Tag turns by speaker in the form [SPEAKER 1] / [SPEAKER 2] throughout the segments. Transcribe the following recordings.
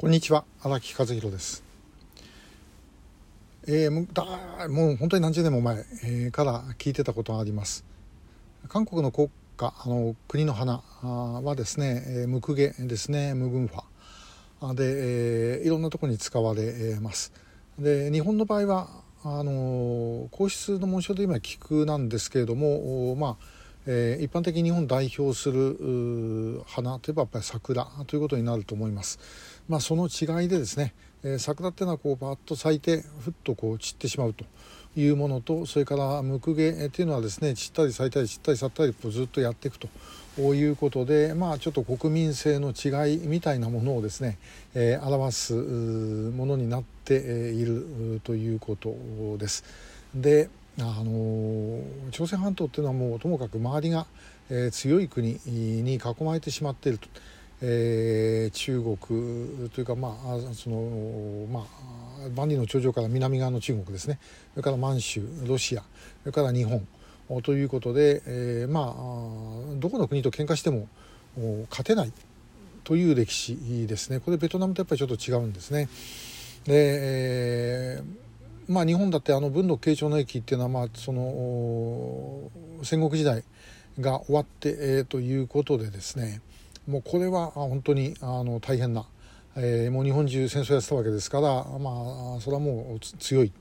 [SPEAKER 1] こんにちは荒木和弘です、えー、だもう本当に何十年も前、えー、から聞いてたことがあります。韓国の国家あの国の花はですね、えー、ムクゲですねムグンファで、えー、いろんなところに使われます。で日本の場合はあの皇室の紋章で今菊なんですけれどもまあえー、一般的に日本代表する花といえばやっぱり桜ということになると思います。まあ、その違いでですね、えー、桜っていうのはこうバッと咲いてふっとこう散ってしまうというものとそれからムクゲっていうのはですね散ったり咲いたり散ったり咲ったりずっとやっていくということでまあちょっと国民性の違いみたいなものをですね、えー、表すものになっているということです。であの朝鮮半島っていうのはもうともかく周りが、えー、強い国に囲まれてしまっていると。えー、中国というか、まあそのまあ、万里の長城から南側の中国ですねそれから満州ロシアそれから日本ということで、えー、まあどこの国と喧嘩しても勝てないという歴史ですねこれベトナムとやっぱりちょっと違うんですね。で、えーまあ、日本だってあの文禄慶長の駅っていうのはまあその戦国時代が終わって、えー、ということでですねもうこれは本当にあの大変な、えー、もう日本中戦争やってたわけですからまあそれはもう強い、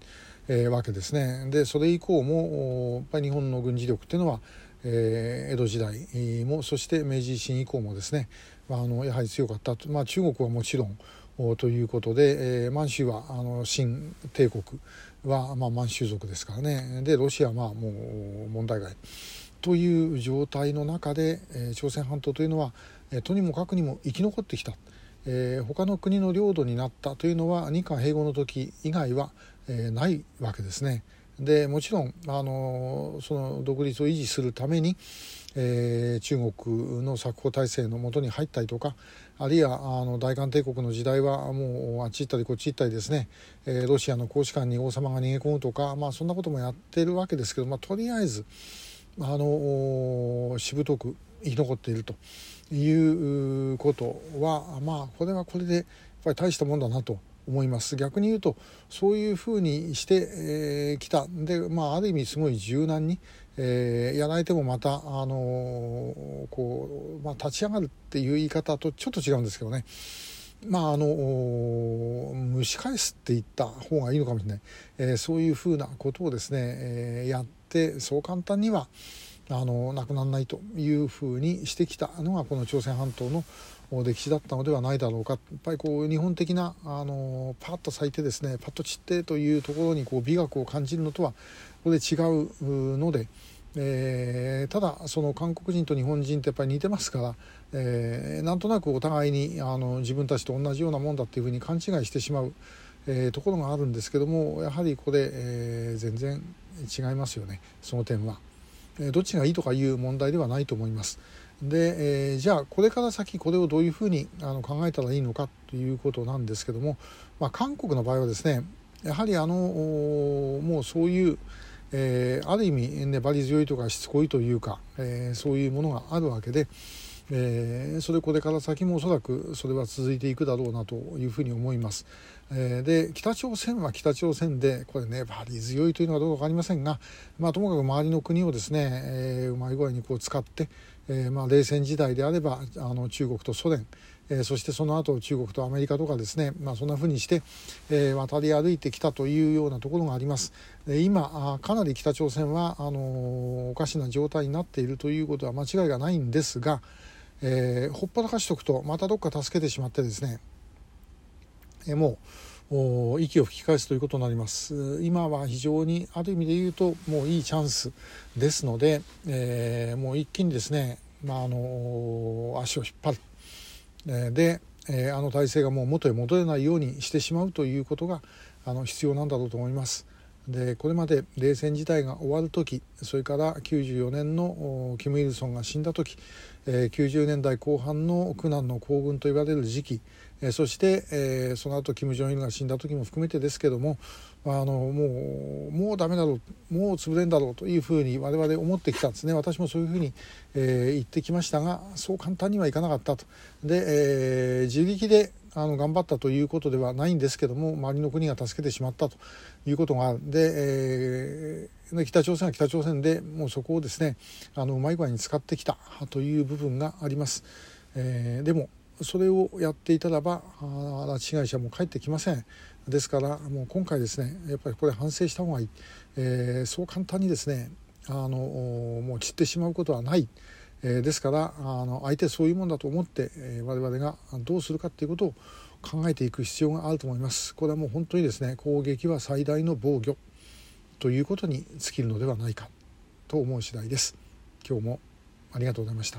[SPEAKER 1] えー、わけですね。でそれ以降もやっぱり日本の軍事力っていうのは、えー、江戸時代もそして明治維新以降もですね、まあ、あのやはり強かったと、まあ、中国はもちろんということで、えー、満州はあの新帝国は、まあ、満州族ですからね。でロシアはもう問題外。という状態の中で、えー、朝鮮半島というのは、えー、とにもかくにも生き残ってきた、えー、他の国の領土になったというのは日韓併合の時以外は、えー、ないわけですね。でもちろんあのその独立を維持するために、えー、中国の作法体制のもとに入ったりとかあるいはあの大韓帝国の時代はもうあっち行ったりこっち行ったりですね、えー、ロシアの公使館に王様が逃げ込むとか、まあ、そんなこともやっているわけですけど、まあ、とりあえずあのしぶとく生き残っているということはまあこれはこれでやっぱり大したもんだなと思います。逆に言うとそういうふうにしてき、えー、た。で、まあ、ある意味すごい柔軟に、えー、やられてもまた、あのー、こうまあ、立ち上がるっていう言い方とちょっと違うんですけどね。まああの蒸し返すって言った方がいいのかもしれない、えー、そういうふうなことをですね、えー、やってそう簡単にはあのなくならないというふうにしてきたのがこの朝鮮半島の歴史だったのではないだろうかやっぱりこう日本的なあのパッと咲いてですねパッと散ってというところにこう美学を感じるのとはこれで違うので。えー、ただその韓国人と日本人ってやっぱり似てますから、えー、なんとなくお互いにあの自分たちと同じようなもんだっていうふうに勘違いしてしまう、えー、ところがあるんですけどもやはりこれ、え、全然違いますよねその点は。どっちがいいとかいう問題ではないと思います。で、えー、じゃあこれから先これをどういうふうにあの考えたらいいのかということなんですけども、まあ、韓国の場合はですねやはりあのもうそういう、えー、ある意味粘り強いとかしつこいというか、えー、そういうものがあるわけで、えー、それこれから先もおそらくそれは続いていくだろうなというふうに思います。えー、で北朝鮮は北朝鮮でこれねバリ強いというのはどうか分かりませんが、まあ、ともかく周りの国をですね、えー、うまい具合にこう使って、えーまあ、冷戦時代であればあの中国とソ連えー、そしてその後中国とアメリカとかですね、まあ、そんなふうにして、えー、渡り歩いてきたというようなところがあります。で今かなり北朝鮮はあの、おかしな状態になっているということは間違いがないんですが、えー、ほっぽらかしておくとまたどっか助けてしまってですね、えー、もう息を吹き返すということになります今は非常にある意味で言うともういいチャンスですので、えー、もう一気にですね、まあ、あの足を引っ張る、え、で、え、あの体制がもう元へ戻れないようにしてしまうということがあの必要なんだろうと思います。でこれまで冷戦時代が終わる時それから94年のキム・イルソンが死んだ時、え、90年代後半の苦難の行軍と言われる時期、そして、その後キム・ジョンイルが死んだ時も含めてですけどもあのもうもうダメだろうもう潰れんだろうというふうに我々思ってきたんですね。私もそういうふうに、え、言ってきましたがそう簡単にはいかなかったと。で、え、自力であの頑張ったということではないんですけども周りの国が助けてしまったということがあるで、えー、北朝鮮は北朝鮮でもうそこをですねあのうまい具合に使ってきたという部分があります。えー、でもそれをやっていたらば拉致被害者も帰ってきません。ですからもう今回ですねやっぱりこれ反省した方がいい、えー、そう簡単にですねあのもう散ってしまうことはない、えー、ですからあの相手そういうもんだと思って、えー、我々がどうするかっていうことを考えていく必要があると思います。これはもう本当にですね攻撃は最大の防御ということに尽きるのではないかと思う次第です。今日もありがとうございました。